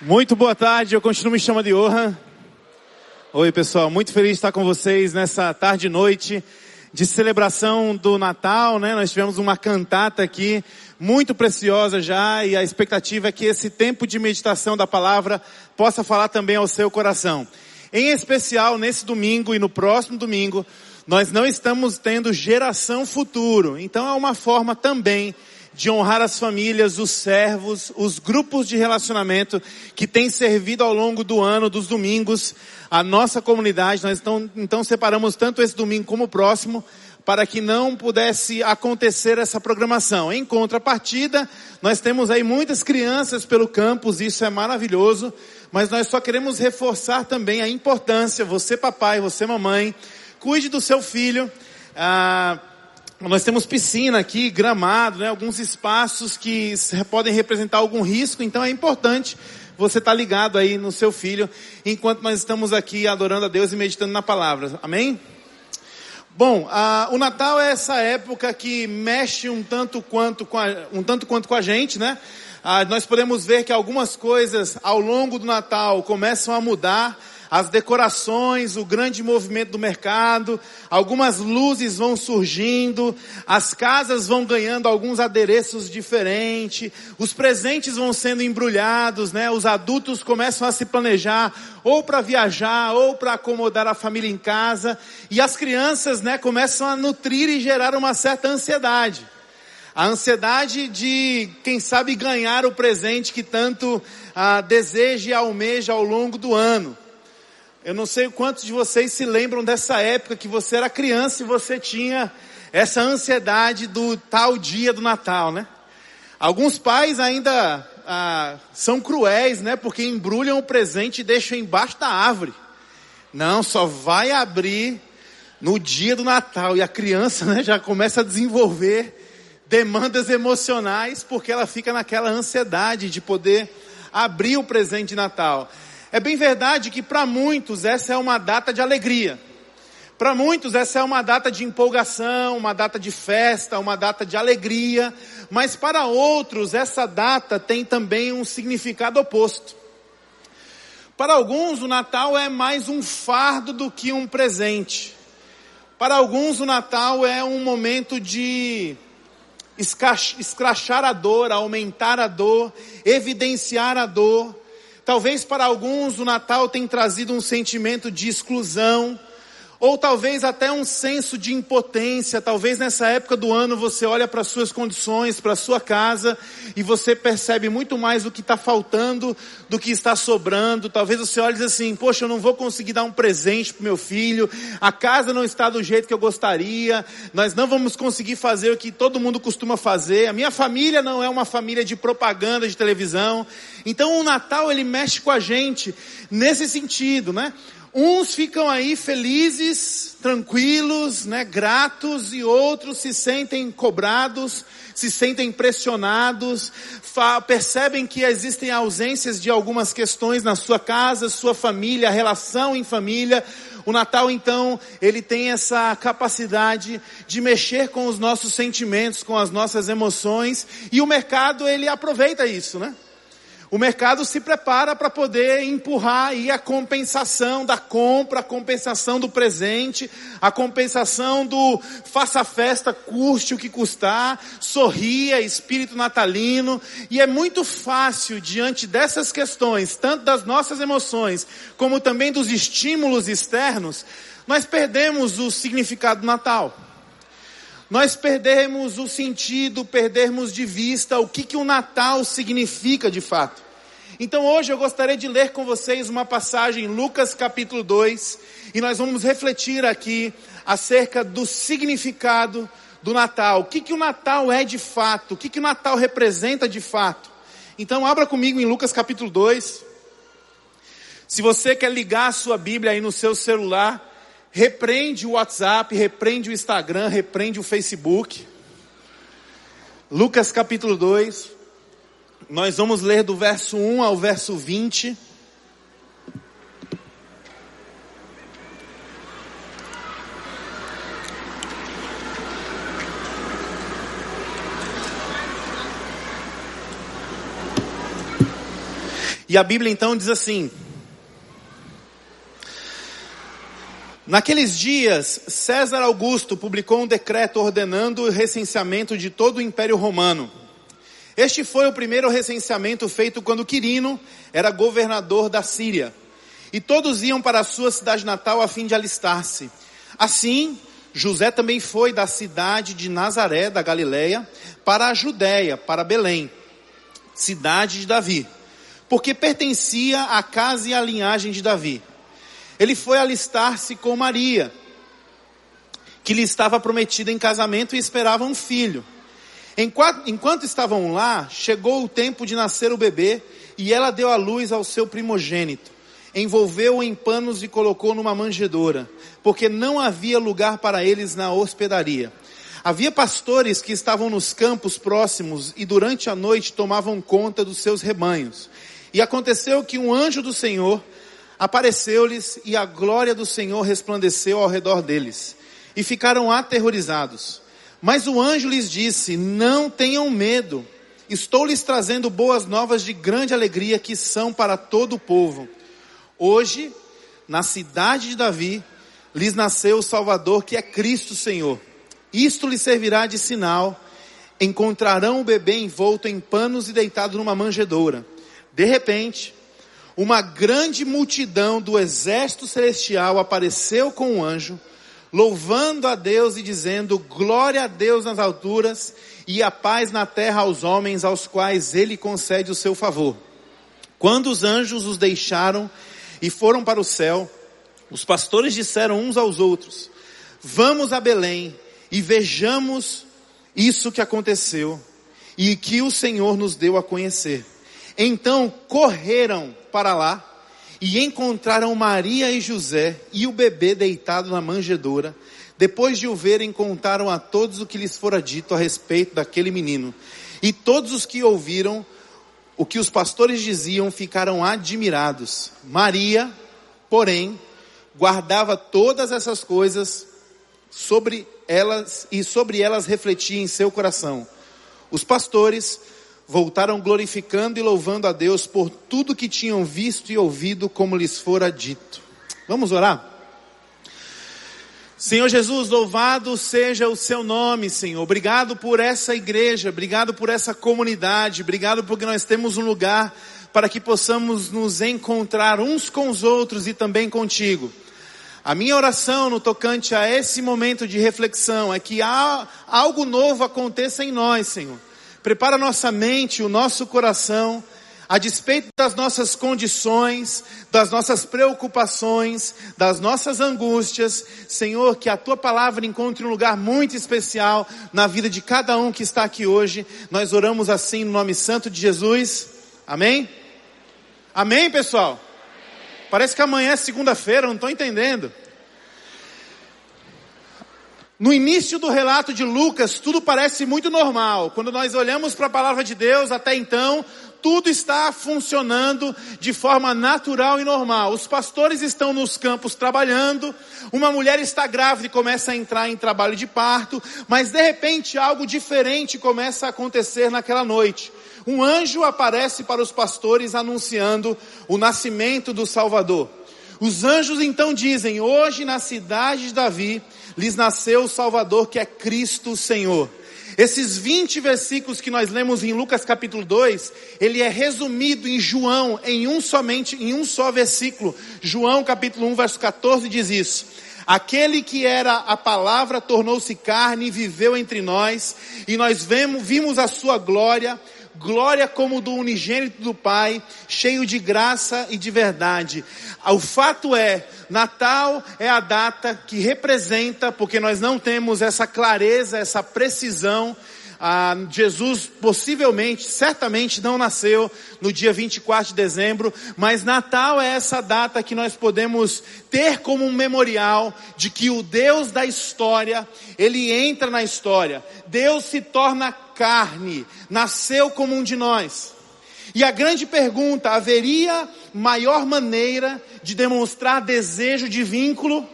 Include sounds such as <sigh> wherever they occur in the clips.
Muito boa tarde, eu continuo me chamando de Johan. Oi pessoal, muito feliz de estar com vocês nessa tarde e noite de celebração do Natal, né? Nós tivemos uma cantata aqui muito preciosa já e a expectativa é que esse tempo de meditação da palavra possa falar também ao seu coração. Em especial nesse domingo e no próximo domingo, nós não estamos tendo geração futuro. Então é uma forma também de honrar as famílias, os servos, os grupos de relacionamento que têm servido ao longo do ano, dos domingos, a nossa comunidade. Nós então, então separamos tanto esse domingo como o próximo para que não pudesse acontecer essa programação. Em contrapartida, nós temos aí muitas crianças pelo campus, isso é maravilhoso, mas nós só queremos reforçar também a importância, você papai, você mamãe, cuide do seu filho, ah, nós temos piscina aqui, gramado, né, alguns espaços que podem representar algum risco, então é importante você estar tá ligado aí no seu filho, enquanto nós estamos aqui adorando a Deus e meditando na palavra. Amém? Bom, a, o Natal é essa época que mexe um tanto quanto com a, um tanto quanto com a gente, né? Ah, nós podemos ver que algumas coisas ao longo do Natal começam a mudar as decorações, o grande movimento do mercado, algumas luzes vão surgindo, as casas vão ganhando alguns adereços diferentes, os presentes vão sendo embrulhados, né? Os adultos começam a se planejar ou para viajar ou para acomodar a família em casa, e as crianças, né, começam a nutrir e gerar uma certa ansiedade. A ansiedade de, quem sabe, ganhar o presente que tanto ah, deseja e almeja ao longo do ano. Eu não sei quantos de vocês se lembram dessa época que você era criança e você tinha essa ansiedade do tal dia do Natal, né? Alguns pais ainda ah, são cruéis, né? Porque embrulham o presente e deixam embaixo da árvore. Não, só vai abrir no dia do Natal e a criança, né, já começa a desenvolver demandas emocionais porque ela fica naquela ansiedade de poder abrir o presente de Natal. É bem verdade que para muitos essa é uma data de alegria. Para muitos essa é uma data de empolgação, uma data de festa, uma data de alegria, mas para outros essa data tem também um significado oposto. Para alguns o Natal é mais um fardo do que um presente. Para alguns o Natal é um momento de escrachar a dor, aumentar a dor, evidenciar a dor, Talvez para alguns o Natal tenha trazido um sentimento de exclusão, ou talvez até um senso de impotência. Talvez nessa época do ano você olha para suas condições, para sua casa e você percebe muito mais o que está faltando do que está sobrando. Talvez você olhe assim: Poxa, eu não vou conseguir dar um presente para meu filho. A casa não está do jeito que eu gostaria. Nós não vamos conseguir fazer o que todo mundo costuma fazer. A minha família não é uma família de propaganda de televisão. Então o Natal ele mexe com a gente nesse sentido, né? Uns ficam aí felizes, tranquilos, né, gratos, e outros se sentem cobrados, se sentem pressionados, percebem que existem ausências de algumas questões na sua casa, sua família, relação em família. O Natal, então, ele tem essa capacidade de mexer com os nossos sentimentos, com as nossas emoções, e o mercado, ele aproveita isso, né? O mercado se prepara para poder empurrar aí a compensação da compra, a compensação do presente, a compensação do faça festa, custe o que custar, sorria, espírito natalino. E é muito fácil diante dessas questões, tanto das nossas emoções, como também dos estímulos externos, nós perdemos o significado do Natal nós perdermos o sentido, perdermos de vista o que, que o Natal significa de fato. Então hoje eu gostaria de ler com vocês uma passagem em Lucas capítulo 2 e nós vamos refletir aqui acerca do significado do Natal. O que, que o Natal é de fato? O que, que o Natal representa de fato? Então abra comigo em Lucas capítulo 2. Se você quer ligar a sua Bíblia aí no seu celular, repreende o WhatsApp, repreende o Instagram, repreende o Facebook. Lucas capítulo 2. Nós vamos ler do verso 1 ao verso 20. E a Bíblia então diz assim: Naqueles dias, César Augusto publicou um decreto ordenando o recenseamento de todo o Império Romano. Este foi o primeiro recenseamento feito quando Quirino era governador da Síria. E todos iam para a sua cidade natal a fim de alistar-se. Assim, José também foi da cidade de Nazaré, da Galileia, para a Judéia, para Belém, cidade de Davi, porque pertencia à casa e à linhagem de Davi ele foi alistar-se com Maria, que lhe estava prometida em casamento e esperava um filho. Enquanto, enquanto estavam lá, chegou o tempo de nascer o bebê e ela deu à luz ao seu primogênito. Envolveu-o em panos e colocou numa manjedoura, porque não havia lugar para eles na hospedaria. Havia pastores que estavam nos campos próximos e durante a noite tomavam conta dos seus rebanhos. E aconteceu que um anjo do Senhor apareceu-lhes e a glória do Senhor resplandeceu ao redor deles. E ficaram aterrorizados. Mas o anjo lhes disse: Não tenham medo. Estou lhes trazendo boas novas de grande alegria que são para todo o povo. Hoje, na cidade de Davi, lhes nasceu o Salvador, que é Cristo Senhor. Isto lhes servirá de sinal. Encontrarão o bebê envolto em panos e deitado numa manjedoura. De repente, uma grande multidão do exército celestial apareceu com o um anjo, louvando a Deus e dizendo: Glória a Deus nas alturas e a paz na terra aos homens aos quais ele concede o seu favor. Quando os anjos os deixaram e foram para o céu, os pastores disseram uns aos outros: Vamos a Belém e vejamos isso que aconteceu e que o Senhor nos deu a conhecer. Então correram para lá e encontraram Maria e José e o bebê deitado na manjedoura. Depois de o verem, contaram a todos o que lhes fora dito a respeito daquele menino. E todos os que ouviram o que os pastores diziam ficaram admirados. Maria, porém, guardava todas essas coisas sobre elas e sobre elas refletia em seu coração. Os pastores voltaram glorificando e louvando a Deus por tudo que tinham visto e ouvido, como lhes fora dito. Vamos orar? Senhor Jesus, louvado seja o seu nome, Senhor. Obrigado por essa igreja, obrigado por essa comunidade, obrigado porque nós temos um lugar para que possamos nos encontrar uns com os outros e também contigo. A minha oração no tocante a esse momento de reflexão é que algo novo aconteça em nós, Senhor Prepara nossa mente, o nosso coração, a despeito das nossas condições, das nossas preocupações, das nossas angústias, Senhor, que a tua palavra encontre um lugar muito especial na vida de cada um que está aqui hoje. Nós oramos assim no nome santo de Jesus. Amém? Amém, pessoal? Parece que amanhã é segunda-feira, não estou entendendo. No início do relato de Lucas, tudo parece muito normal. Quando nós olhamos para a palavra de Deus, até então, tudo está funcionando de forma natural e normal. Os pastores estão nos campos trabalhando, uma mulher está grávida e começa a entrar em trabalho de parto, mas de repente algo diferente começa a acontecer naquela noite. Um anjo aparece para os pastores anunciando o nascimento do Salvador. Os anjos então dizem: Hoje na cidade de Davi lhes nasceu o Salvador que é Cristo Senhor. Esses 20 versículos que nós lemos em Lucas capítulo 2, ele é resumido em João em um somente, em um só versículo. João capítulo 1 verso 14 diz isso. Aquele que era a palavra tornou-se carne e viveu entre nós, e nós vemos, vimos a sua glória, glória como do unigênito do Pai, cheio de graça e de verdade. O fato é, Natal é a data que representa, porque nós não temos essa clareza, essa precisão, ah, Jesus possivelmente, certamente não nasceu no dia 24 de dezembro, mas Natal é essa data que nós podemos ter como um memorial de que o Deus da história, ele entra na história. Deus se torna carne, nasceu como um de nós. E a grande pergunta: haveria maior maneira de demonstrar desejo de vínculo?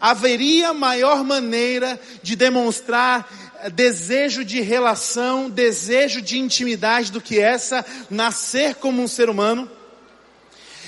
Haveria maior maneira de demonstrar desejo de relação, desejo de intimidade do que essa, nascer como um ser humano?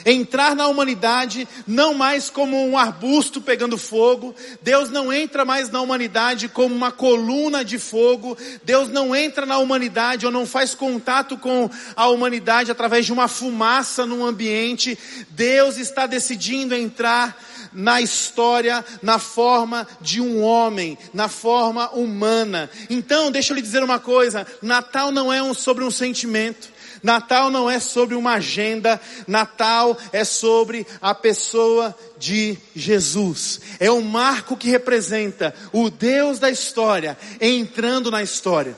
Entrar na humanidade não mais como um arbusto pegando fogo, Deus não entra mais na humanidade como uma coluna de fogo, Deus não entra na humanidade ou não faz contato com a humanidade através de uma fumaça num ambiente, Deus está decidindo entrar na história, na forma de um homem, na forma humana. Então, deixa eu lhe dizer uma coisa: Natal não é um, sobre um sentimento. Natal não é sobre uma agenda, Natal é sobre a pessoa de Jesus. É um marco que representa o Deus da história entrando na história.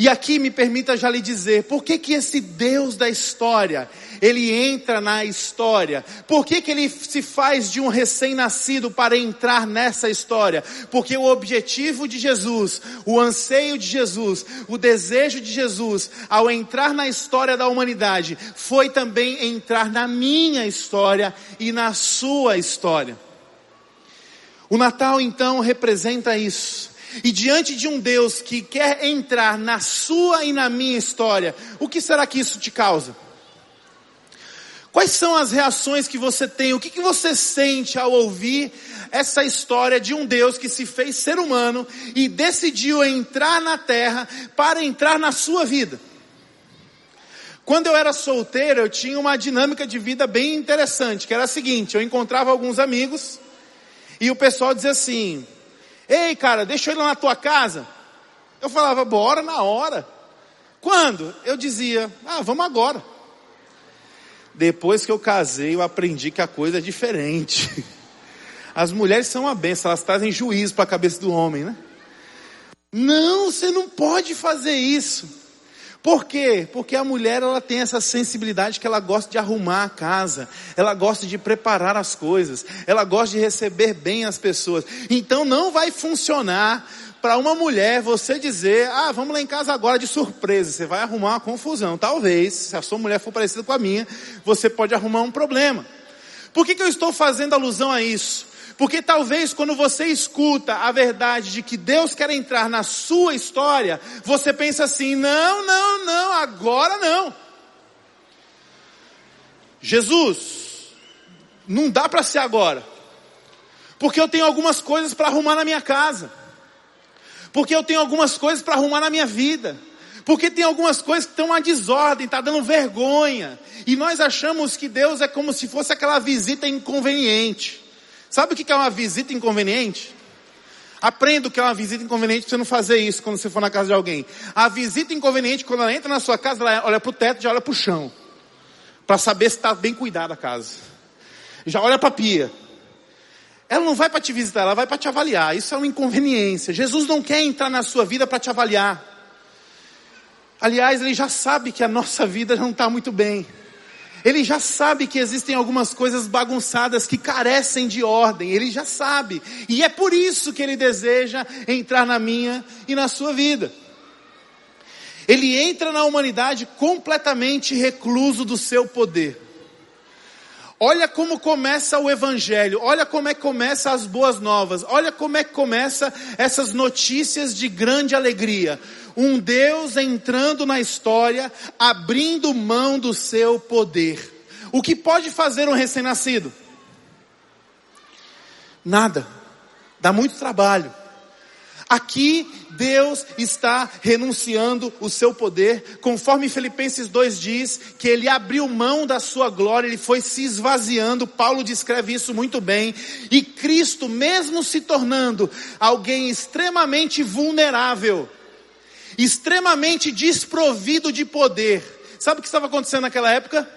E aqui me permita já lhe dizer, por que que esse Deus da história, ele entra na história? Por que que ele se faz de um recém-nascido para entrar nessa história? Porque o objetivo de Jesus, o anseio de Jesus, o desejo de Jesus, ao entrar na história da humanidade, foi também entrar na minha história e na sua história. O Natal então representa isso. E diante de um Deus que quer entrar na sua e na minha história, o que será que isso te causa? Quais são as reações que você tem? O que, que você sente ao ouvir essa história de um Deus que se fez ser humano e decidiu entrar na terra para entrar na sua vida? Quando eu era solteiro, eu tinha uma dinâmica de vida bem interessante, que era a seguinte, eu encontrava alguns amigos e o pessoal dizia assim, Ei, cara, deixa eu ir lá na tua casa. Eu falava, bora na hora. Quando? Eu dizia, ah, vamos agora. Depois que eu casei, eu aprendi que a coisa é diferente. <laughs> As mulheres são uma benção, elas trazem juízo para a cabeça do homem, né? Não, você não pode fazer isso. Por quê? Porque a mulher ela tem essa sensibilidade que ela gosta de arrumar a casa, ela gosta de preparar as coisas, ela gosta de receber bem as pessoas. Então não vai funcionar para uma mulher você dizer, ah, vamos lá em casa agora de surpresa, você vai arrumar uma confusão. Talvez, se a sua mulher for parecida com a minha, você pode arrumar um problema. Por que, que eu estou fazendo alusão a isso? Porque talvez quando você escuta a verdade de que Deus quer entrar na sua história, você pensa assim: não, não, não, agora não. Jesus, não dá para ser agora. Porque eu tenho algumas coisas para arrumar na minha casa. Porque eu tenho algumas coisas para arrumar na minha vida. Porque tem algumas coisas que estão uma desordem, está dando vergonha. E nós achamos que Deus é como se fosse aquela visita inconveniente. Sabe o que é uma visita inconveniente? Aprenda o que é uma visita inconveniente para você não fazer isso quando você for na casa de alguém. A visita inconveniente, quando ela entra na sua casa, ela olha para o teto e já olha para o chão. Para saber se está bem cuidada a casa. Já olha para a pia. Ela não vai para te visitar, ela vai para te avaliar. Isso é uma inconveniência. Jesus não quer entrar na sua vida para te avaliar. Aliás, ele já sabe que a nossa vida não está muito bem. Ele já sabe que existem algumas coisas bagunçadas que carecem de ordem. Ele já sabe. E é por isso que ele deseja entrar na minha e na sua vida. Ele entra na humanidade completamente recluso do seu poder. Olha como começa o evangelho, olha como é que começa as boas novas, olha como é que começa essas notícias de grande alegria um Deus entrando na história, abrindo mão do seu poder. O que pode fazer um recém-nascido? Nada. Dá muito trabalho. Aqui Deus está renunciando o seu poder, conforme Filipenses 2 diz, que ele abriu mão da sua glória, ele foi se esvaziando, Paulo descreve isso muito bem, e Cristo, mesmo se tornando alguém extremamente vulnerável, extremamente desprovido de poder. Sabe o que estava acontecendo naquela época?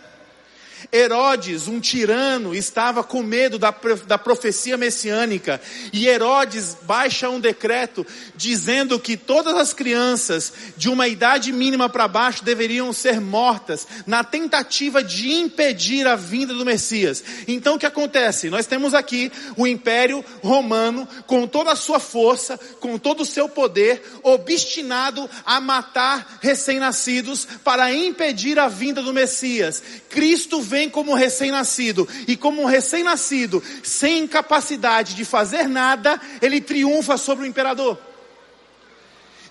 Herodes, um tirano, estava com medo da, da profecia messiânica. E Herodes baixa um decreto dizendo que todas as crianças de uma idade mínima para baixo deveriam ser mortas, na tentativa de impedir a vinda do Messias. Então o que acontece? Nós temos aqui o Império Romano, com toda a sua força, com todo o seu poder, obstinado a matar recém-nascidos para impedir a vinda do Messias. Cristo vem como recém-nascido, e como um recém-nascido, sem capacidade de fazer nada, ele triunfa sobre o imperador.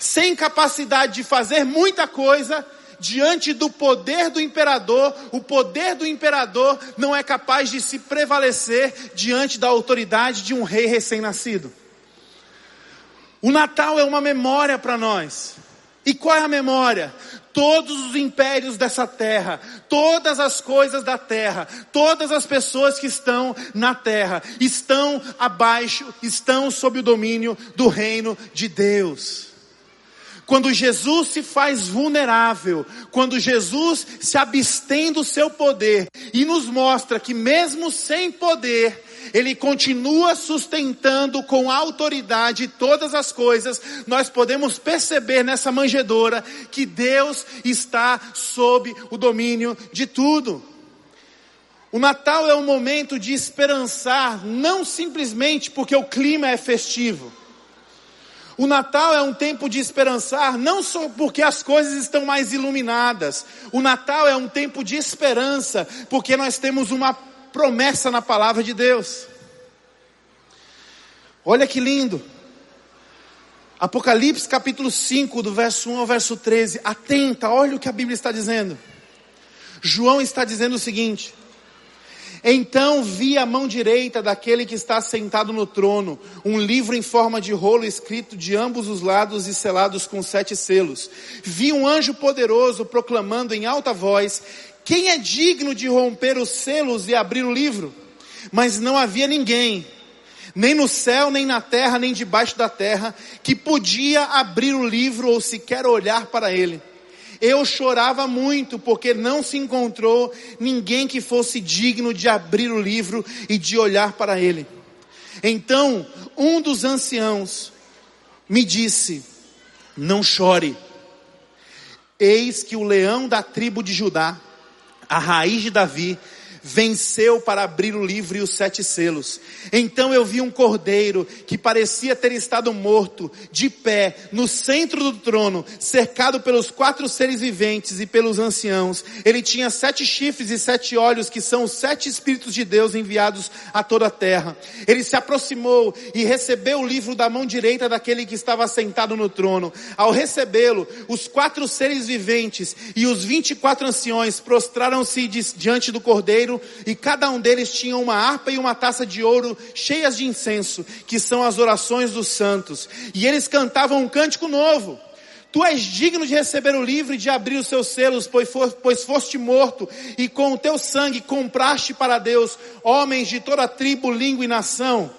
Sem capacidade de fazer muita coisa, diante do poder do imperador, o poder do imperador não é capaz de se prevalecer diante da autoridade de um rei recém-nascido. O Natal é uma memória para nós. E qual é a memória? Todos os impérios dessa terra, todas as coisas da terra, todas as pessoas que estão na terra, estão abaixo, estão sob o domínio do reino de Deus. Quando Jesus se faz vulnerável, quando Jesus se abstém do seu poder e nos mostra que mesmo sem poder, ele continua sustentando com autoridade todas as coisas, nós podemos perceber nessa manjedoura que Deus está sob o domínio de tudo. O Natal é um momento de esperançar, não simplesmente porque o clima é festivo. O Natal é um tempo de esperançar, não só porque as coisas estão mais iluminadas. O Natal é um tempo de esperança, porque nós temos uma promessa na palavra de Deus. Olha que lindo. Apocalipse capítulo 5, do verso 1 ao verso 13. Atenta, olha o que a Bíblia está dizendo. João está dizendo o seguinte: Então vi a mão direita daquele que está sentado no trono, um livro em forma de rolo escrito de ambos os lados e selados com sete selos. Vi um anjo poderoso proclamando em alta voz: Quem é digno de romper os selos e abrir o livro? Mas não havia ninguém nem no céu, nem na terra, nem debaixo da terra, que podia abrir o livro ou sequer olhar para ele. Eu chorava muito porque não se encontrou ninguém que fosse digno de abrir o livro e de olhar para ele. Então, um dos anciãos me disse: Não chore. Eis que o leão da tribo de Judá, a raiz de Davi, venceu para abrir o livro e os sete selos. Então eu vi um cordeiro que parecia ter estado morto, de pé, no centro do trono, cercado pelos quatro seres viventes e pelos anciãos. Ele tinha sete chifres e sete olhos, que são os sete Espíritos de Deus enviados a toda a terra. Ele se aproximou e recebeu o livro da mão direita daquele que estava sentado no trono. Ao recebê-lo, os quatro seres viventes e os vinte e quatro anciões prostraram-se diante do cordeiro e cada um deles tinha uma harpa e uma taça de ouro cheias de incenso, que são as orações dos santos. E eles cantavam um cântico novo. Tu és digno de receber o livro e de abrir os seus selos, pois, for, pois foste morto, e com o teu sangue compraste para Deus homens de toda tribo, língua e nação.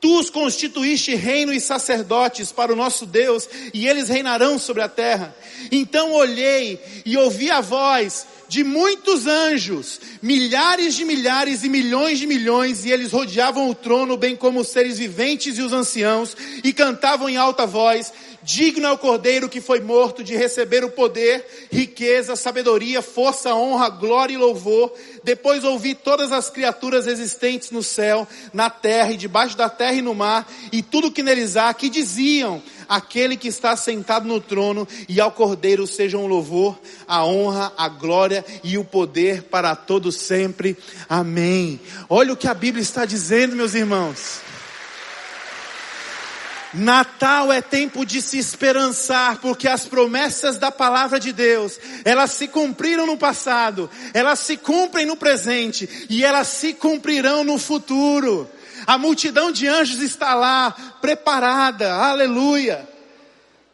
Tu os constituíste reino e sacerdotes para o nosso Deus, e eles reinarão sobre a terra. Então olhei e ouvi a voz de muitos anjos, milhares de milhares e milhões de milhões, e eles rodeavam o trono, bem como os seres viventes e os anciãos, e cantavam em alta voz: Digno é o cordeiro que foi morto de receber o poder, riqueza, sabedoria, força, honra, glória e louvor. Depois ouvi todas as criaturas existentes no céu, na terra e debaixo da terra e no mar, e tudo que neles há, que diziam: aquele que está sentado no trono e ao Cordeiro sejam o louvor, a honra, a glória e o poder para todos sempre. Amém. Olha o que a Bíblia está dizendo, meus irmãos. Natal é tempo de se esperançar, porque as promessas da palavra de Deus, elas se cumpriram no passado, elas se cumprem no presente e elas se cumprirão no futuro. A multidão de anjos está lá, preparada, aleluia.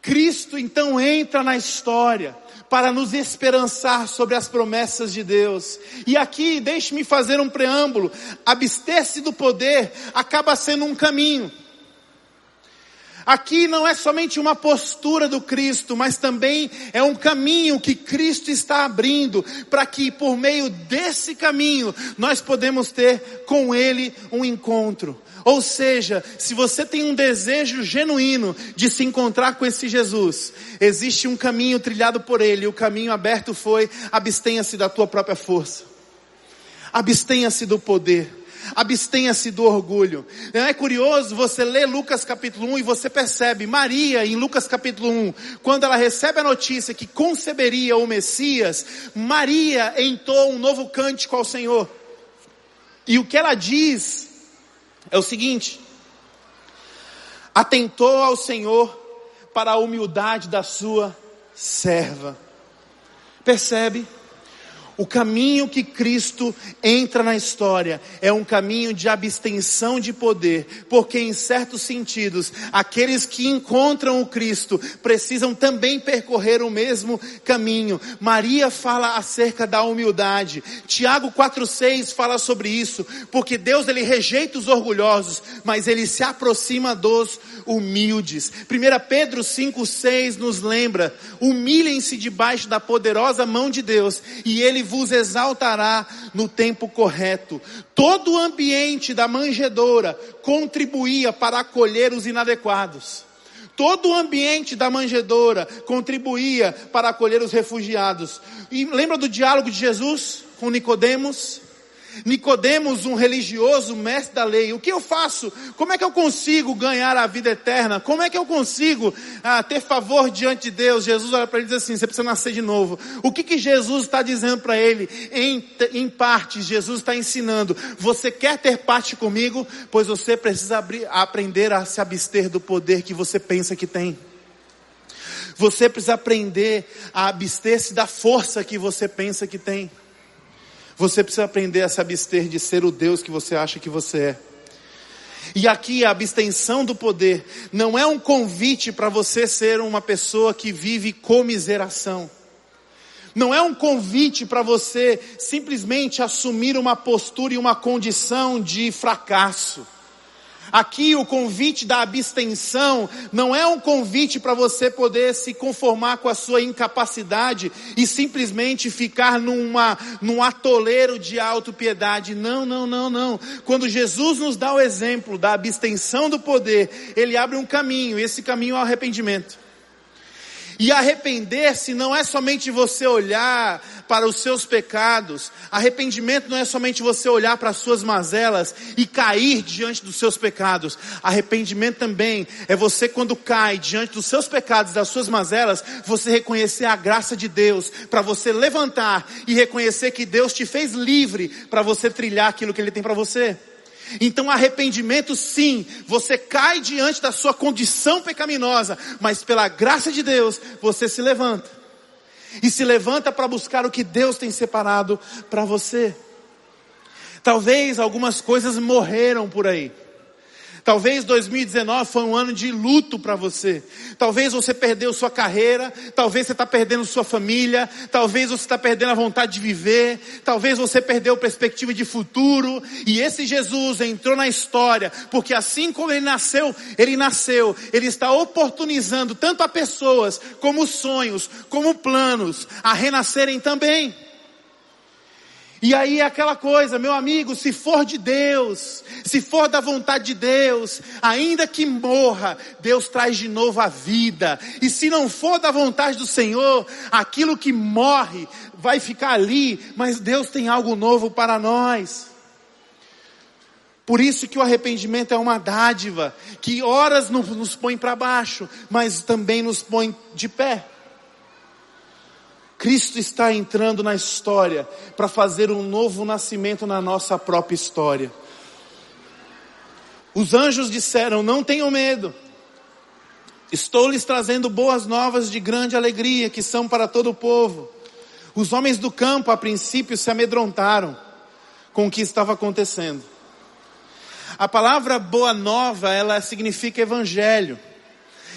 Cristo então entra na história para nos esperançar sobre as promessas de Deus. E aqui, deixe-me fazer um preâmbulo: abster-se do poder acaba sendo um caminho. Aqui não é somente uma postura do Cristo, mas também é um caminho que Cristo está abrindo para que por meio desse caminho nós podemos ter com Ele um encontro. Ou seja, se você tem um desejo genuíno de se encontrar com esse Jesus, existe um caminho trilhado por Ele, e o caminho aberto foi abstenha-se da tua própria força. Abstenha-se do poder abstenha-se do orgulho. Não é curioso você lê Lucas capítulo 1 e você percebe Maria em Lucas capítulo 1, quando ela recebe a notícia que conceberia o Messias, Maria entoa um novo cântico ao Senhor. E o que ela diz é o seguinte: atentou ao Senhor para a humildade da sua serva. Percebe? O caminho que Cristo entra na história é um caminho de abstenção de poder, porque em certos sentidos, aqueles que encontram o Cristo precisam também percorrer o mesmo caminho. Maria fala acerca da humildade. Tiago 4:6 fala sobre isso, porque Deus ele rejeita os orgulhosos, mas ele se aproxima dos humildes. 1 Pedro 5:6 nos lembra: humilhem-se debaixo da poderosa mão de Deus, e ele vos exaltará no tempo correto. Todo o ambiente da manjedoura contribuía para acolher os inadequados. Todo o ambiente da manjedoura contribuía para acolher os refugiados. E lembra do diálogo de Jesus com Nicodemos? Nicodemos, um religioso, mestre da lei, o que eu faço? Como é que eu consigo ganhar a vida eterna? Como é que eu consigo ah, ter favor diante de Deus? Jesus olha para ele e diz assim: você precisa nascer de novo. O que, que Jesus está dizendo para ele? Em, em parte, Jesus está ensinando: você quer ter parte comigo? Pois você precisa abrir, aprender a se abster do poder que você pensa que tem. Você precisa aprender a abster-se da força que você pensa que tem. Você precisa aprender a se abster de ser o Deus que você acha que você é. E aqui a abstenção do poder não é um convite para você ser uma pessoa que vive comiseração. Não é um convite para você simplesmente assumir uma postura e uma condição de fracasso. Aqui o convite da abstenção não é um convite para você poder se conformar com a sua incapacidade e simplesmente ficar numa, num atoleiro de autopiedade. Não, não, não, não. Quando Jesus nos dá o exemplo da abstenção do poder, ele abre um caminho, e esse caminho é o arrependimento. E arrepender-se não é somente você olhar para os seus pecados. Arrependimento não é somente você olhar para as suas mazelas e cair diante dos seus pecados. Arrependimento também é você quando cai diante dos seus pecados, das suas mazelas, você reconhecer a graça de Deus para você levantar e reconhecer que Deus te fez livre para você trilhar aquilo que ele tem para você. Então, arrependimento, sim, você cai diante da sua condição pecaminosa, mas pela graça de Deus, você se levanta. E se levanta para buscar o que Deus tem separado para você. Talvez algumas coisas morreram por aí. Talvez 2019 foi um ano de luto para você. Talvez você perdeu sua carreira, talvez você está perdendo sua família, talvez você está perdendo a vontade de viver, talvez você perdeu perspectiva de futuro. E esse Jesus entrou na história, porque assim como ele nasceu, ele nasceu, ele está oportunizando tanto a pessoas, como sonhos, como planos, a renascerem também. E aí é aquela coisa, meu amigo, se for de Deus, se for da vontade de Deus, ainda que morra, Deus traz de novo a vida. E se não for da vontade do Senhor, aquilo que morre vai ficar ali, mas Deus tem algo novo para nós. Por isso que o arrependimento é uma dádiva, que horas nos põe para baixo, mas também nos põe de pé. Cristo está entrando na história para fazer um novo nascimento na nossa própria história. Os anjos disseram: Não tenham medo, estou lhes trazendo boas novas de grande alegria, que são para todo o povo. Os homens do campo, a princípio, se amedrontaram com o que estava acontecendo. A palavra boa nova, ela significa evangelho.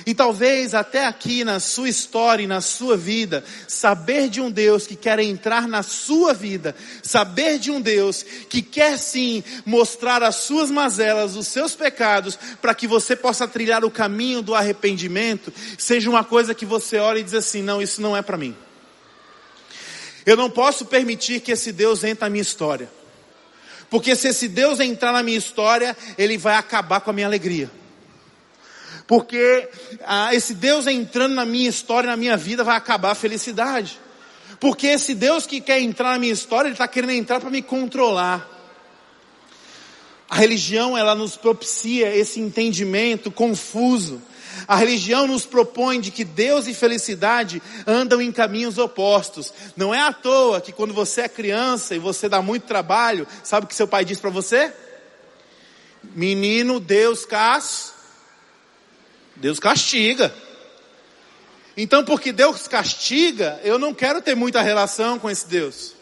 E talvez até aqui na sua história e na sua vida, saber de um Deus que quer entrar na sua vida, saber de um Deus que quer sim mostrar as suas mazelas, os seus pecados, para que você possa trilhar o caminho do arrependimento, seja uma coisa que você olha e diz assim: não, isso não é para mim. Eu não posso permitir que esse Deus entre na minha história. Porque se esse Deus entrar na minha história, ele vai acabar com a minha alegria porque ah, esse Deus entrando na minha história, na minha vida, vai acabar a felicidade. Porque esse Deus que quer entrar na minha história, ele está querendo entrar para me controlar. A religião, ela nos propicia esse entendimento confuso. A religião nos propõe de que Deus e felicidade andam em caminhos opostos. Não é à toa que quando você é criança e você dá muito trabalho, sabe o que seu pai diz para você? Menino, Deus cas Deus castiga. Então, porque Deus castiga, eu não quero ter muita relação com esse Deus.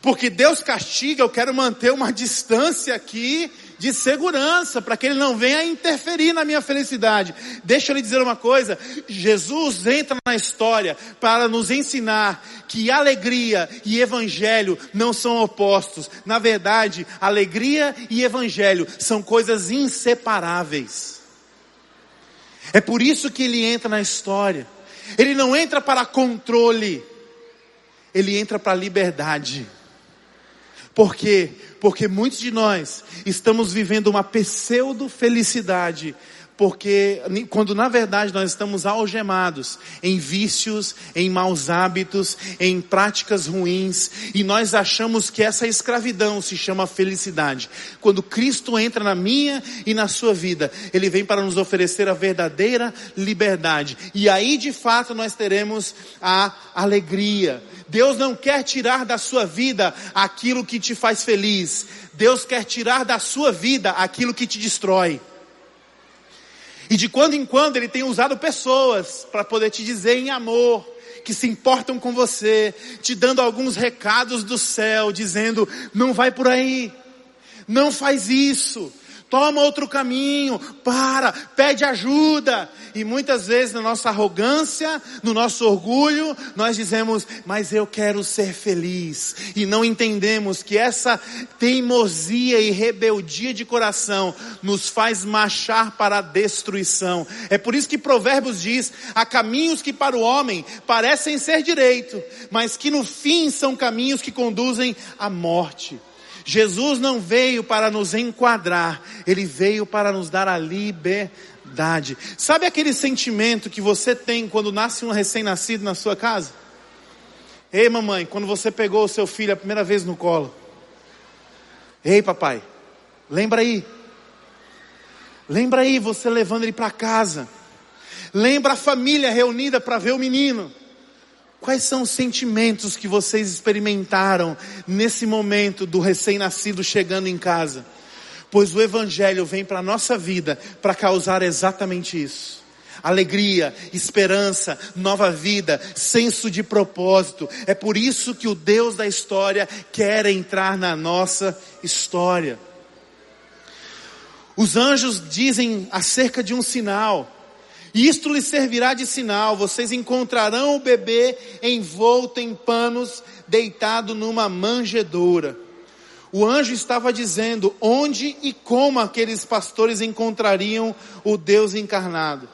Porque Deus castiga, eu quero manter uma distância aqui de segurança, para que Ele não venha interferir na minha felicidade. Deixa eu lhe dizer uma coisa: Jesus entra na história para nos ensinar que alegria e evangelho não são opostos. Na verdade, alegria e evangelho são coisas inseparáveis. É por isso que ele entra na história. Ele não entra para controle, ele entra para liberdade. Por quê? Porque muitos de nós estamos vivendo uma pseudo felicidade porque quando na verdade nós estamos algemados em vícios, em maus hábitos, em práticas ruins, e nós achamos que essa escravidão se chama felicidade. Quando Cristo entra na minha e na sua vida, ele vem para nos oferecer a verdadeira liberdade. E aí de fato nós teremos a alegria. Deus não quer tirar da sua vida aquilo que te faz feliz. Deus quer tirar da sua vida aquilo que te destrói. E de quando em quando ele tem usado pessoas para poder te dizer em amor, que se importam com você, te dando alguns recados do céu, dizendo: não vai por aí, não faz isso, toma outro caminho, para, pede ajuda. E muitas vezes na nossa arrogância, no nosso orgulho, nós dizemos, mas eu quero ser feliz. E não entendemos que essa teimosia e rebeldia de coração nos faz marchar para a destruição. É por isso que Provérbios diz: há caminhos que para o homem parecem ser direito, mas que no fim são caminhos que conduzem à morte. Jesus não veio para nos enquadrar, ele veio para nos dar a liberdade. Sabe aquele sentimento que você tem quando nasce um recém-nascido na sua casa? Ei, mamãe, quando você pegou o seu filho a primeira vez no colo. Ei, papai, lembra aí. Lembra aí você levando ele para casa. Lembra a família reunida para ver o menino. Quais são os sentimentos que vocês experimentaram nesse momento do recém-nascido chegando em casa? Pois o Evangelho vem para a nossa vida para causar exatamente isso. Alegria, esperança, nova vida, senso de propósito. É por isso que o Deus da história quer entrar na nossa história. Os anjos dizem acerca de um sinal. Isto lhes servirá de sinal: vocês encontrarão o bebê envolto em panos, deitado numa manjedoura. O anjo estava dizendo onde e como aqueles pastores encontrariam o Deus encarnado.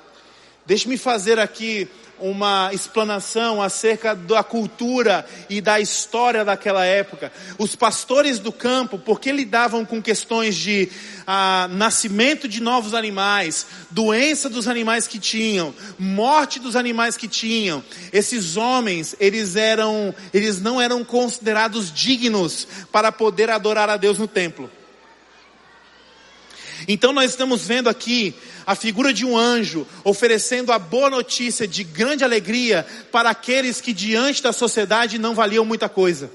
Deixe-me fazer aqui uma explanação acerca da cultura e da história daquela época. Os pastores do campo, porque lidavam com questões de ah, nascimento de novos animais, doença dos animais que tinham, morte dos animais que tinham, esses homens, eles eram, eles não eram considerados dignos para poder adorar a Deus no templo. Então nós estamos vendo aqui a figura de um anjo oferecendo a boa notícia de grande alegria para aqueles que diante da sociedade não valiam muita coisa.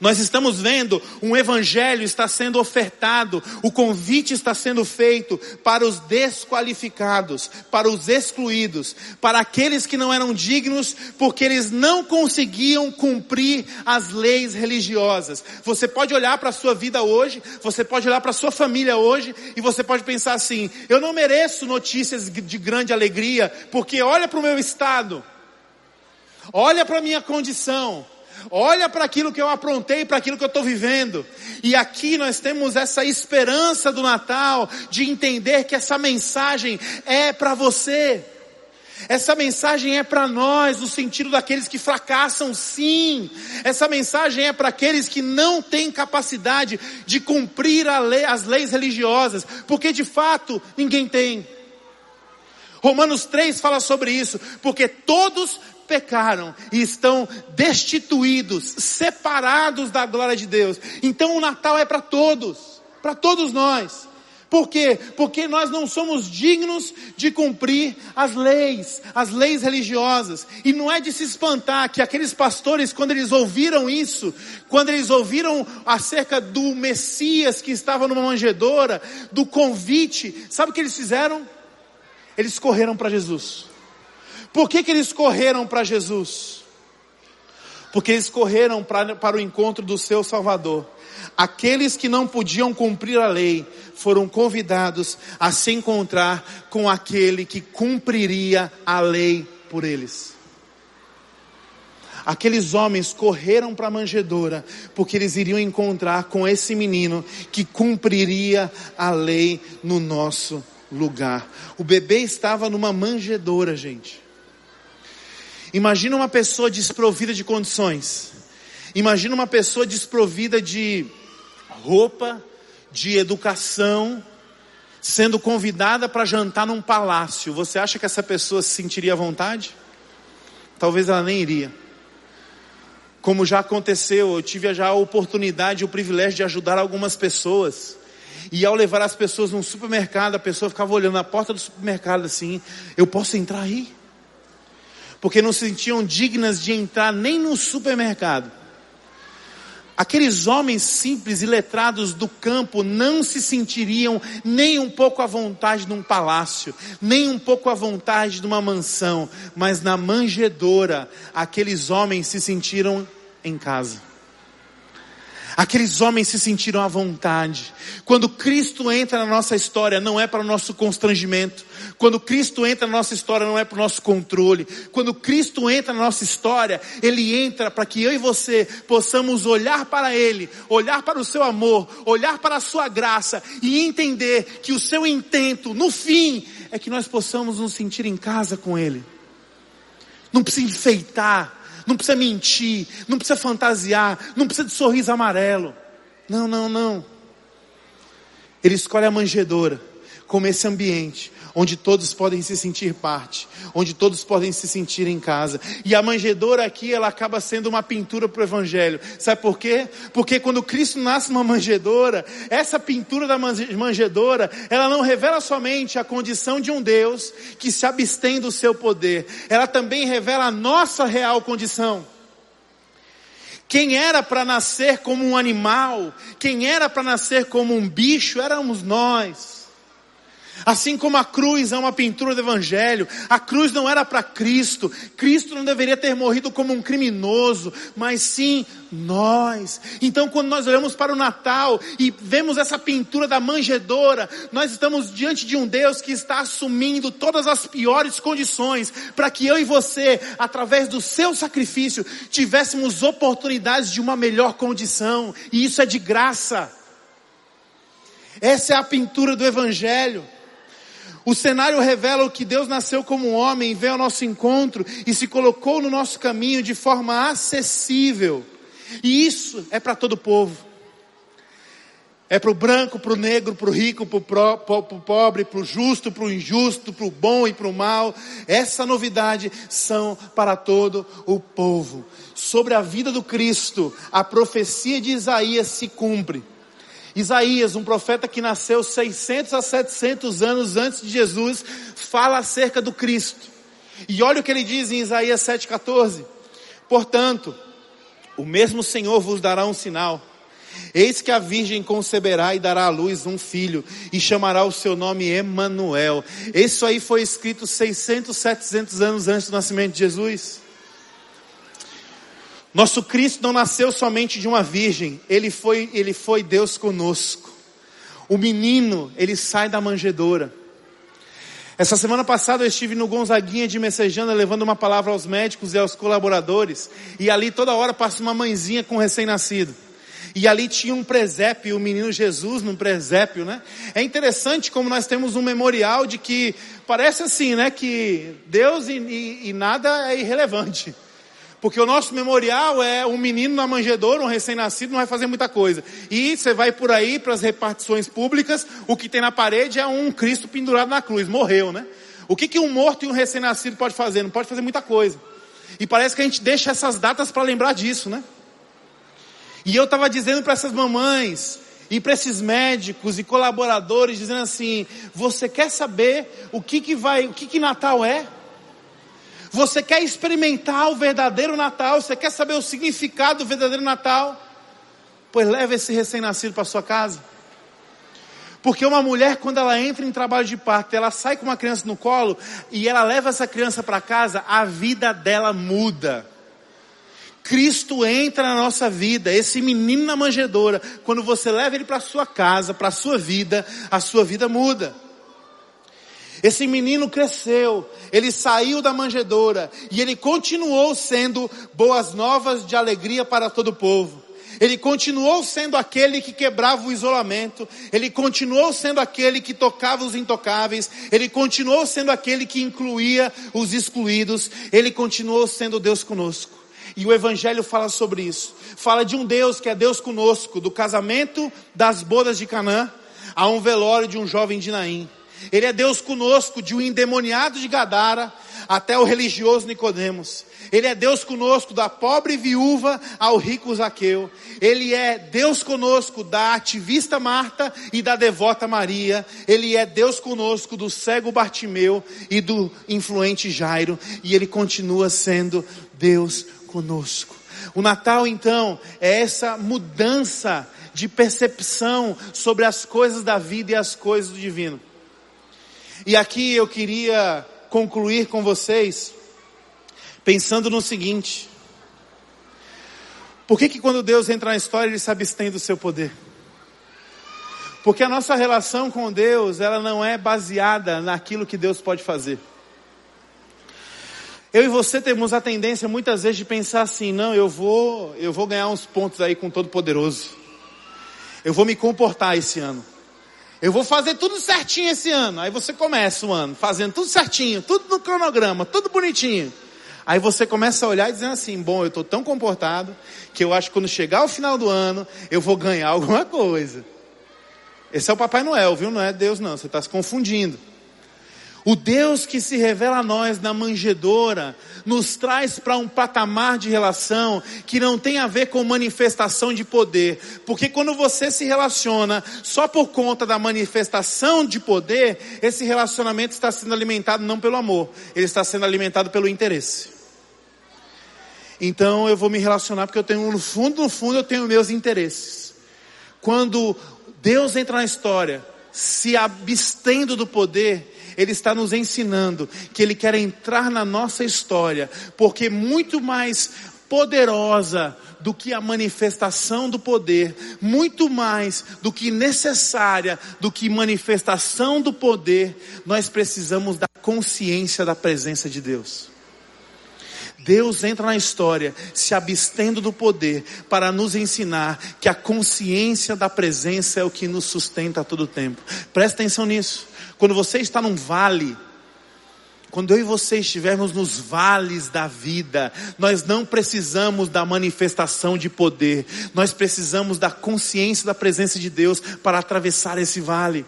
Nós estamos vendo um evangelho está sendo ofertado, o convite está sendo feito para os desqualificados, para os excluídos, para aqueles que não eram dignos porque eles não conseguiam cumprir as leis religiosas. Você pode olhar para a sua vida hoje, você pode olhar para a sua família hoje e você pode pensar assim: eu não mereço notícias de grande alegria, porque olha para o meu estado, olha para a minha condição. Olha para aquilo que eu aprontei, para aquilo que eu estou vivendo. E aqui nós temos essa esperança do Natal de entender que essa mensagem é para você. Essa mensagem é para nós, no sentido daqueles que fracassam, sim. Essa mensagem é para aqueles que não têm capacidade de cumprir lei, as leis religiosas, porque de fato ninguém tem. Romanos 3 fala sobre isso, porque todos pecaram e estão destituídos, separados da glória de Deus. Então o Natal é para todos, para todos nós. Por quê? Porque nós não somos dignos de cumprir as leis, as leis religiosas. E não é de se espantar que aqueles pastores, quando eles ouviram isso, quando eles ouviram acerca do Messias que estava numa manjedoura, do convite, sabe o que eles fizeram? Eles correram para Jesus. Por que, que eles correram para Jesus? Porque eles correram pra, para o encontro do seu Salvador. Aqueles que não podiam cumprir a lei foram convidados a se encontrar com aquele que cumpriria a lei por eles. Aqueles homens correram para a manjedoura, porque eles iriam encontrar com esse menino que cumpriria a lei no nosso lugar. O bebê estava numa manjedoura, gente. Imagina uma pessoa desprovida de condições. Imagina uma pessoa desprovida de roupa, de educação, sendo convidada para jantar num palácio. Você acha que essa pessoa se sentiria à vontade? Talvez ela nem iria. Como já aconteceu, eu tive já a oportunidade e o privilégio de ajudar algumas pessoas. E ao levar as pessoas num supermercado, a pessoa ficava olhando na porta do supermercado assim: eu posso entrar aí? Porque não se sentiam dignas de entrar nem no supermercado. Aqueles homens simples e letrados do campo não se sentiriam nem um pouco à vontade num palácio, nem um pouco à vontade numa mansão, mas na manjedoura, aqueles homens se sentiram em casa. Aqueles homens se sentiram à vontade. Quando Cristo entra na nossa história, não é para o nosso constrangimento. Quando Cristo entra na nossa história, não é para o nosso controle. Quando Cristo entra na nossa história, Ele entra para que eu e você possamos olhar para Ele, olhar para o Seu amor, olhar para a Sua graça e entender que o Seu intento, no fim, é que nós possamos nos sentir em casa com Ele. Não precisa enfeitar, não precisa mentir, não precisa fantasiar, não precisa de sorriso amarelo. Não, não, não. Ele escolhe a manjedoura como esse ambiente onde todos podem se sentir parte, onde todos podem se sentir em casa. E a manjedoura aqui, ela acaba sendo uma pintura para o Evangelho. Sabe por quê? Porque quando Cristo nasce numa manjedoura, essa pintura da manjedoura, ela não revela somente a condição de um Deus que se abstém do seu poder, ela também revela a nossa real condição. Quem era para nascer como um animal, quem era para nascer como um bicho, éramos nós. Assim como a cruz é uma pintura do Evangelho, a cruz não era para Cristo, Cristo não deveria ter morrido como um criminoso, mas sim nós. Então, quando nós olhamos para o Natal e vemos essa pintura da manjedora, nós estamos diante de um Deus que está assumindo todas as piores condições para que eu e você, através do seu sacrifício, tivéssemos oportunidades de uma melhor condição, e isso é de graça. Essa é a pintura do Evangelho. O cenário revela que Deus nasceu como um homem, veio ao nosso encontro e se colocou no nosso caminho de forma acessível. E isso é para todo o povo. É para o branco, para o negro, para o rico, para o pobre, para o justo, para o injusto, para o bom e para o mal. Essa novidade são para todo o povo. Sobre a vida do Cristo, a profecia de Isaías se cumpre. Isaías, um profeta que nasceu 600 a 700 anos antes de Jesus, fala acerca do Cristo. E olha o que ele diz em Isaías 7,14: Portanto, o mesmo Senhor vos dará um sinal. Eis que a virgem conceberá e dará à luz um filho, e chamará o seu nome Emanuel. Isso aí foi escrito 600, 700 anos antes do nascimento de Jesus. Nosso Cristo não nasceu somente de uma virgem, ele foi, ele foi Deus conosco. O menino, ele sai da manjedoura. Essa semana passada eu estive no Gonzaguinha de Messejana levando uma palavra aos médicos e aos colaboradores, e ali toda hora passa uma mãezinha com um recém-nascido. E ali tinha um presépio, o menino Jesus num presépio, né? É interessante como nós temos um memorial de que parece assim, né? Que Deus e, e, e nada é irrelevante. Porque o nosso memorial é um menino na manjedoura, um recém-nascido, não vai fazer muita coisa. E você vai por aí para as repartições públicas, o que tem na parede é um Cristo pendurado na cruz, morreu, né? O que, que um morto e um recém-nascido pode fazer? Não pode fazer muita coisa. E parece que a gente deixa essas datas para lembrar disso, né? E eu estava dizendo para essas mamães e para esses médicos e colaboradores, dizendo assim: você quer saber o que, que vai, o que, que Natal é? Você quer experimentar o verdadeiro Natal? Você quer saber o significado do verdadeiro Natal? Pois leve esse recém-nascido para sua casa. Porque uma mulher, quando ela entra em trabalho de parto, ela sai com uma criança no colo e ela leva essa criança para casa, a vida dela muda. Cristo entra na nossa vida, esse menino na manjedoura, quando você leva ele para sua casa, para sua vida, a sua vida muda. Esse menino cresceu, ele saiu da manjedoura e ele continuou sendo boas novas de alegria para todo o povo. Ele continuou sendo aquele que quebrava o isolamento, ele continuou sendo aquele que tocava os intocáveis, ele continuou sendo aquele que incluía os excluídos, ele continuou sendo Deus conosco. E o Evangelho fala sobre isso. Fala de um Deus que é Deus conosco, do casamento das bodas de Canaã a um velório de um jovem de Naim. Ele é Deus conosco, de um endemoniado de Gadara até o religioso Nicodemos. Ele é Deus conosco, da pobre viúva ao rico Zaqueu. Ele é Deus conosco, da ativista Marta e da devota Maria. Ele é Deus conosco, do cego Bartimeu e do influente Jairo. E ele continua sendo Deus conosco. O Natal, então, é essa mudança de percepção sobre as coisas da vida e as coisas do divino. E aqui eu queria concluir com vocês pensando no seguinte: por que, que quando Deus entra na história ele se abstém do seu poder? Porque a nossa relação com Deus, ela não é baseada naquilo que Deus pode fazer. Eu e você temos a tendência muitas vezes de pensar assim, não, eu vou, eu vou ganhar uns pontos aí com Todo Poderoso. Eu vou me comportar esse ano. Eu vou fazer tudo certinho esse ano. Aí você começa o ano fazendo tudo certinho, tudo no cronograma, tudo bonitinho. Aí você começa a olhar e dizendo assim: bom, eu estou tão comportado que eu acho que quando chegar o final do ano eu vou ganhar <laughs> alguma coisa. Esse é o Papai Noel, viu? Não é Deus, não. Você está se confundindo. O Deus que se revela a nós na manjedoura, nos traz para um patamar de relação que não tem a ver com manifestação de poder. Porque quando você se relaciona só por conta da manifestação de poder, esse relacionamento está sendo alimentado não pelo amor, ele está sendo alimentado pelo interesse. Então eu vou me relacionar porque eu tenho, no fundo, no fundo, eu tenho meus interesses. Quando Deus entra na história, se abstendo do poder, ele está nos ensinando que Ele quer entrar na nossa história, porque muito mais poderosa do que a manifestação do poder, muito mais do que necessária, do que manifestação do poder, nós precisamos da consciência da presença de Deus. Deus entra na história se abstendo do poder para nos ensinar que a consciência da presença é o que nos sustenta a todo tempo. Presta atenção nisso. Quando você está num vale, quando eu e você estivermos nos vales da vida, nós não precisamos da manifestação de poder, nós precisamos da consciência da presença de Deus para atravessar esse vale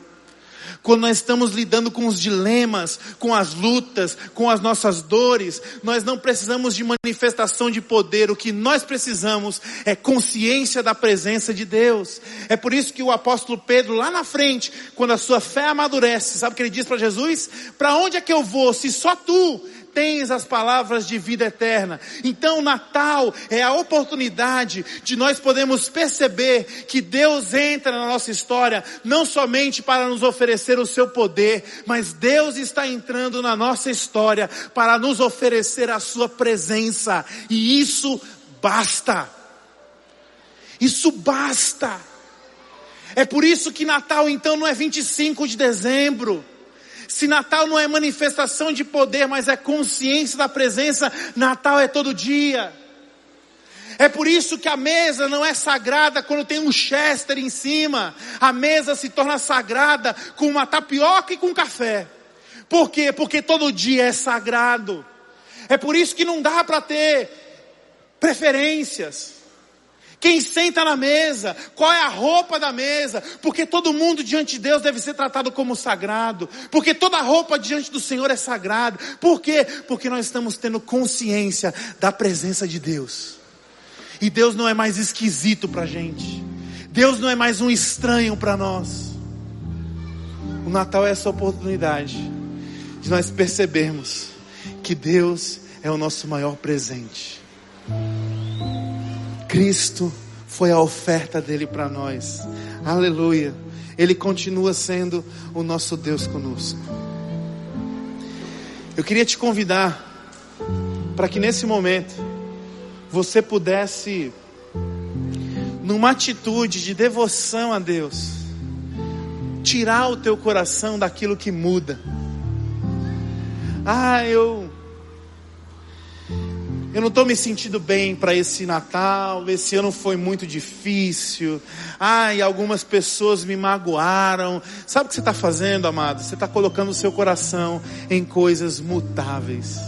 quando nós estamos lidando com os dilemas, com as lutas, com as nossas dores, nós não precisamos de manifestação de poder, o que nós precisamos é consciência da presença de Deus. É por isso que o apóstolo Pedro, lá na frente, quando a sua fé amadurece, sabe o que ele diz para Jesus? Para onde é que eu vou se só tu tens as palavras de vida eterna. Então, Natal é a oportunidade de nós podermos perceber que Deus entra na nossa história, não somente para nos oferecer o seu poder, mas Deus está entrando na nossa história para nos oferecer a sua presença. E isso basta. Isso basta. É por isso que Natal então não é 25 de dezembro. Se Natal não é manifestação de poder, mas é consciência da presença, Natal é todo dia. É por isso que a mesa não é sagrada quando tem um chester em cima. A mesa se torna sagrada com uma tapioca e com café. Por quê? Porque todo dia é sagrado. É por isso que não dá para ter preferências. Quem senta na mesa, qual é a roupa da mesa, porque todo mundo diante de Deus deve ser tratado como sagrado, porque toda roupa diante do Senhor é sagrada. Por quê? Porque nós estamos tendo consciência da presença de Deus. E Deus não é mais esquisito para a gente, Deus não é mais um estranho para nós. O Natal é essa oportunidade de nós percebermos que Deus é o nosso maior presente. Cristo foi a oferta dele para nós. Aleluia. Ele continua sendo o nosso Deus conosco. Eu queria te convidar para que nesse momento você pudesse, numa atitude de devoção a Deus, tirar o teu coração daquilo que muda. Ah, eu eu não estou me sentindo bem para esse Natal, esse ano foi muito difícil. Ai, algumas pessoas me magoaram. Sabe o que você está fazendo, amado? Você está colocando o seu coração em coisas mutáveis.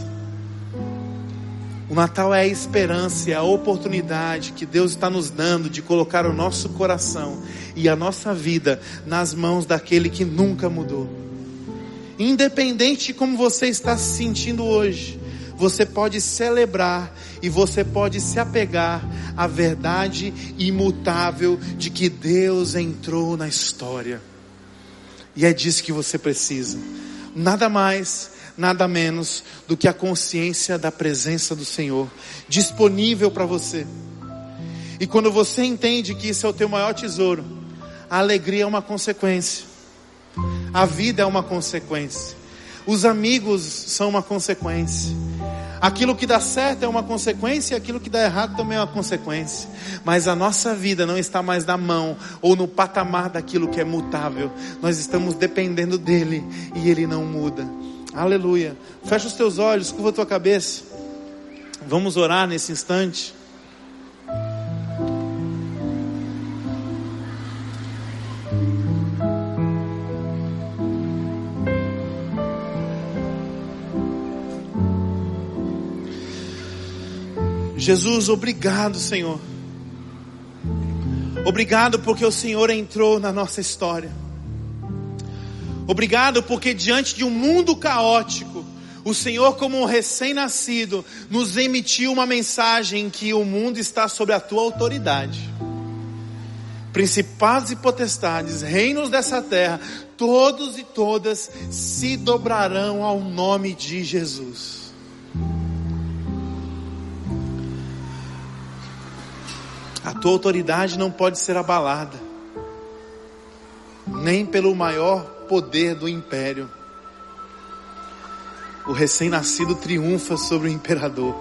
O Natal é a esperança, é a oportunidade que Deus está nos dando de colocar o nosso coração e a nossa vida nas mãos daquele que nunca mudou. Independente de como você está se sentindo hoje, você pode celebrar e você pode se apegar à verdade imutável de que Deus entrou na história. E é disso que você precisa. Nada mais, nada menos do que a consciência da presença do Senhor disponível para você. E quando você entende que isso é o teu maior tesouro, a alegria é uma consequência. A vida é uma consequência. Os amigos são uma consequência. Aquilo que dá certo é uma consequência, e aquilo que dá errado também é uma consequência. Mas a nossa vida não está mais na mão ou no patamar daquilo que é mutável. Nós estamos dependendo dele e ele não muda. Aleluia. Fecha os teus olhos, curva a tua cabeça. Vamos orar nesse instante. Jesus, obrigado, Senhor. Obrigado porque o Senhor entrou na nossa história. Obrigado porque diante de um mundo caótico, o Senhor, como um recém-nascido, nos emitiu uma mensagem que o mundo está sob a tua autoridade. Principados e potestades, reinos dessa terra, todos e todas se dobrarão ao nome de Jesus. A tua autoridade não pode ser abalada, nem pelo maior poder do império. O recém-nascido triunfa sobre o imperador.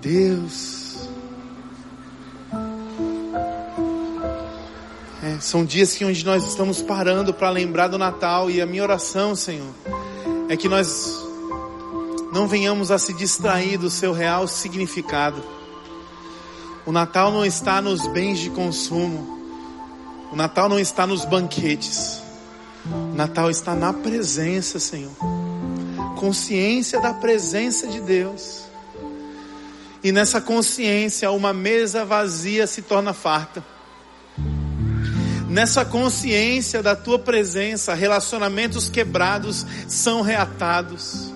Deus. É, são dias que onde nós estamos parando para lembrar do Natal e a minha oração, Senhor, é que nós não venhamos a se distrair do seu real significado. O Natal não está nos bens de consumo. O Natal não está nos banquetes. O Natal está na presença, Senhor. Consciência da presença de Deus. E nessa consciência, uma mesa vazia se torna farta. Nessa consciência da tua presença, relacionamentos quebrados são reatados.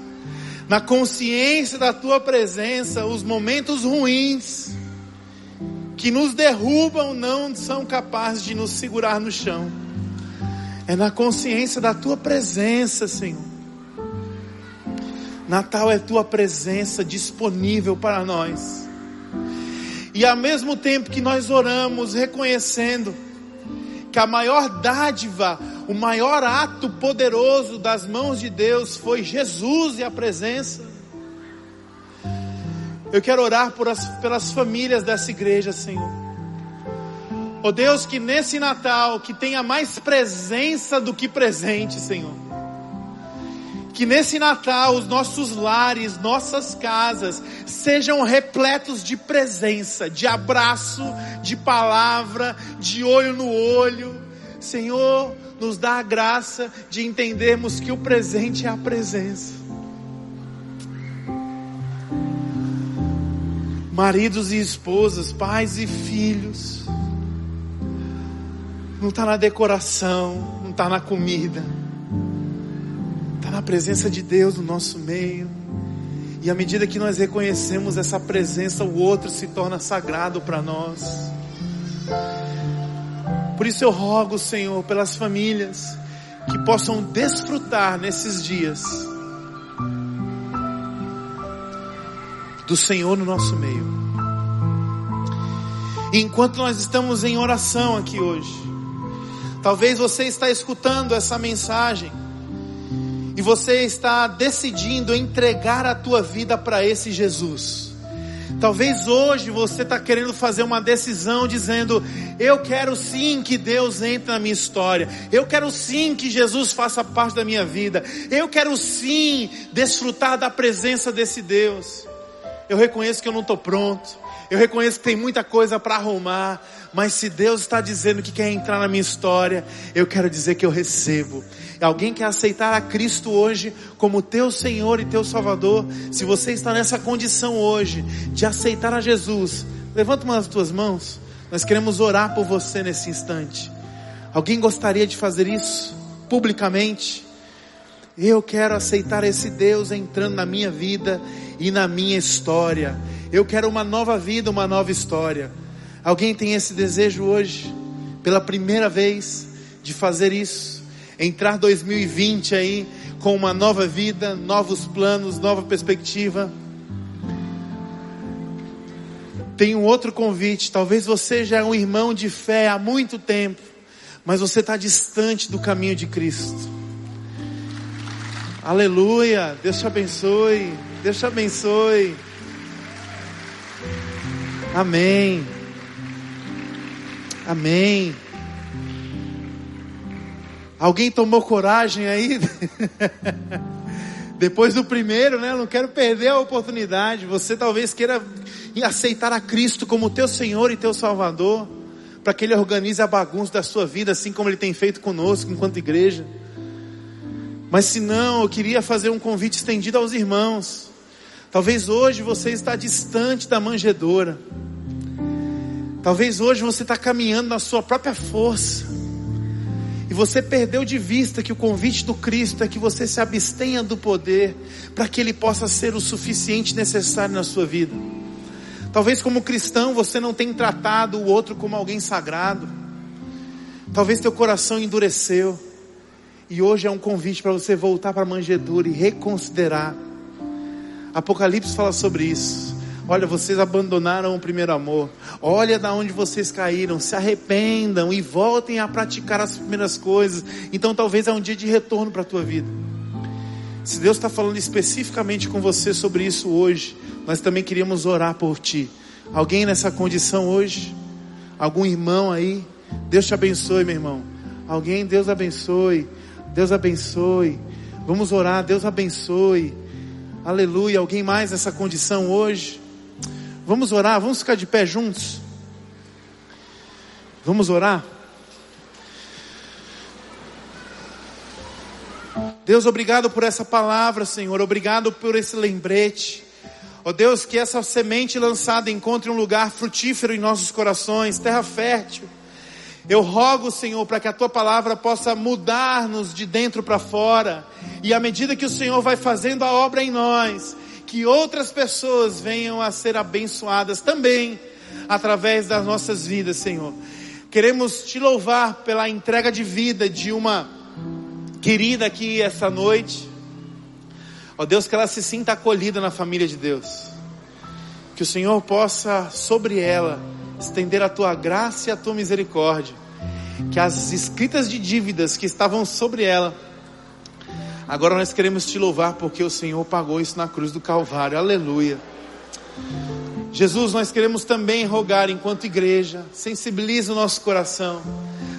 Na consciência da tua presença, os momentos ruins que nos derrubam não são capazes de nos segurar no chão. É na consciência da tua presença, Senhor. Natal é tua presença disponível para nós. E ao mesmo tempo que nós oramos, reconhecendo que a maior dádiva, o maior ato poderoso das mãos de Deus foi Jesus e a presença. Eu quero orar as, pelas famílias dessa igreja, Senhor. Oh Deus, que nesse Natal, que tenha mais presença do que presente, Senhor. Que nesse Natal os nossos lares, nossas casas sejam repletos de presença, de abraço, de palavra, de olho no olho. Senhor, nos dá a graça de entendermos que o presente é a presença. Maridos e esposas, pais e filhos. Não está na decoração, não está na comida, está na presença de Deus no nosso meio. E à medida que nós reconhecemos essa presença, o outro se torna sagrado para nós. Por isso eu rogo, Senhor, pelas famílias que possam desfrutar nesses dias do Senhor no nosso meio. E enquanto nós estamos em oração aqui hoje, Talvez você está escutando essa mensagem e você está decidindo entregar a tua vida para esse Jesus. Talvez hoje você está querendo fazer uma decisão dizendo: Eu quero sim que Deus entre na minha história. Eu quero sim que Jesus faça parte da minha vida. Eu quero sim desfrutar da presença desse Deus. Eu reconheço que eu não estou pronto. Eu reconheço que tem muita coisa para arrumar. Mas se Deus está dizendo que quer entrar na minha história, eu quero dizer que eu recebo. Alguém quer aceitar a Cristo hoje como teu Senhor e teu Salvador? Se você está nessa condição hoje de aceitar a Jesus, levanta uma das tuas mãos. Nós queremos orar por você nesse instante. Alguém gostaria de fazer isso publicamente? Eu quero aceitar esse Deus entrando na minha vida e na minha história. Eu quero uma nova vida, uma nova história. Alguém tem esse desejo hoje, pela primeira vez, de fazer isso? entrar 2020 aí com uma nova vida, novos planos, nova perspectiva. Tem um outro convite. Talvez você já é um irmão de fé há muito tempo, mas você está distante do caminho de Cristo. Aleluia. Deus te abençoe. Deus te abençoe. Amém. Amém. Alguém tomou coragem aí? <laughs> Depois do primeiro, né? Eu não quero perder a oportunidade. Você talvez queira aceitar a Cristo como teu Senhor e teu Salvador, para que Ele organize a bagunça da sua vida, assim como Ele tem feito conosco enquanto igreja. Mas se não, eu queria fazer um convite estendido aos irmãos. Talvez hoje você está distante da manjedoura. Talvez hoje você está caminhando na sua própria força. E você perdeu de vista que o convite do Cristo é que você se abstenha do poder para que ele possa ser o suficiente necessário na sua vida. Talvez como cristão você não tenha tratado o outro como alguém sagrado. Talvez teu coração endureceu. E hoje é um convite para você voltar para a manjedoura e reconsiderar. Apocalipse fala sobre isso. Olha, vocês abandonaram o primeiro amor. Olha da onde vocês caíram. Se arrependam e voltem a praticar as primeiras coisas. Então talvez é um dia de retorno para a tua vida. Se Deus está falando especificamente com você sobre isso hoje, nós também queríamos orar por ti. Alguém nessa condição hoje? Algum irmão aí? Deus te abençoe, meu irmão. Alguém, Deus abençoe. Deus abençoe. Vamos orar, Deus abençoe. Aleluia. Alguém mais nessa condição hoje? Vamos orar, vamos ficar de pé juntos. Vamos orar. Deus, obrigado por essa palavra, Senhor. Obrigado por esse lembrete. Ó oh Deus, que essa semente lançada encontre um lugar frutífero em nossos corações, terra fértil. Eu rogo, Senhor, para que a tua palavra possa mudar-nos de dentro para fora. E à medida que o Senhor vai fazendo a obra em nós, que outras pessoas venham a ser abençoadas também através das nossas vidas, Senhor. Queremos te louvar pela entrega de vida de uma querida aqui essa noite. Ó Deus, que ela se sinta acolhida na família de Deus. Que o Senhor possa sobre ela estender a tua graça e a tua misericórdia. Que as escritas de dívidas que estavam sobre ela Agora nós queremos te louvar porque o Senhor pagou isso na cruz do Calvário. Aleluia. Jesus, nós queremos também rogar enquanto igreja, sensibiliza o nosso coração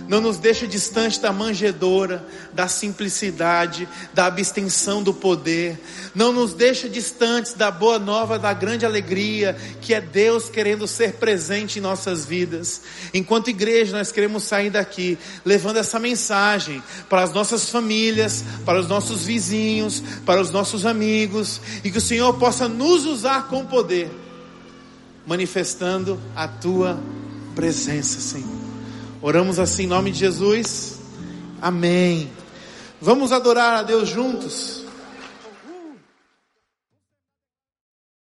não nos deixa distante da manjedoura, da simplicidade, da abstenção do poder, não nos deixa distantes da boa nova, da grande alegria, que é Deus querendo ser presente em nossas vidas. Enquanto igreja, nós queremos sair daqui levando essa mensagem para as nossas famílias, para os nossos vizinhos, para os nossos amigos, e que o Senhor possa nos usar com poder, manifestando a tua presença, Senhor. Oramos assim em nome de Jesus. Amém. Vamos adorar a Deus juntos.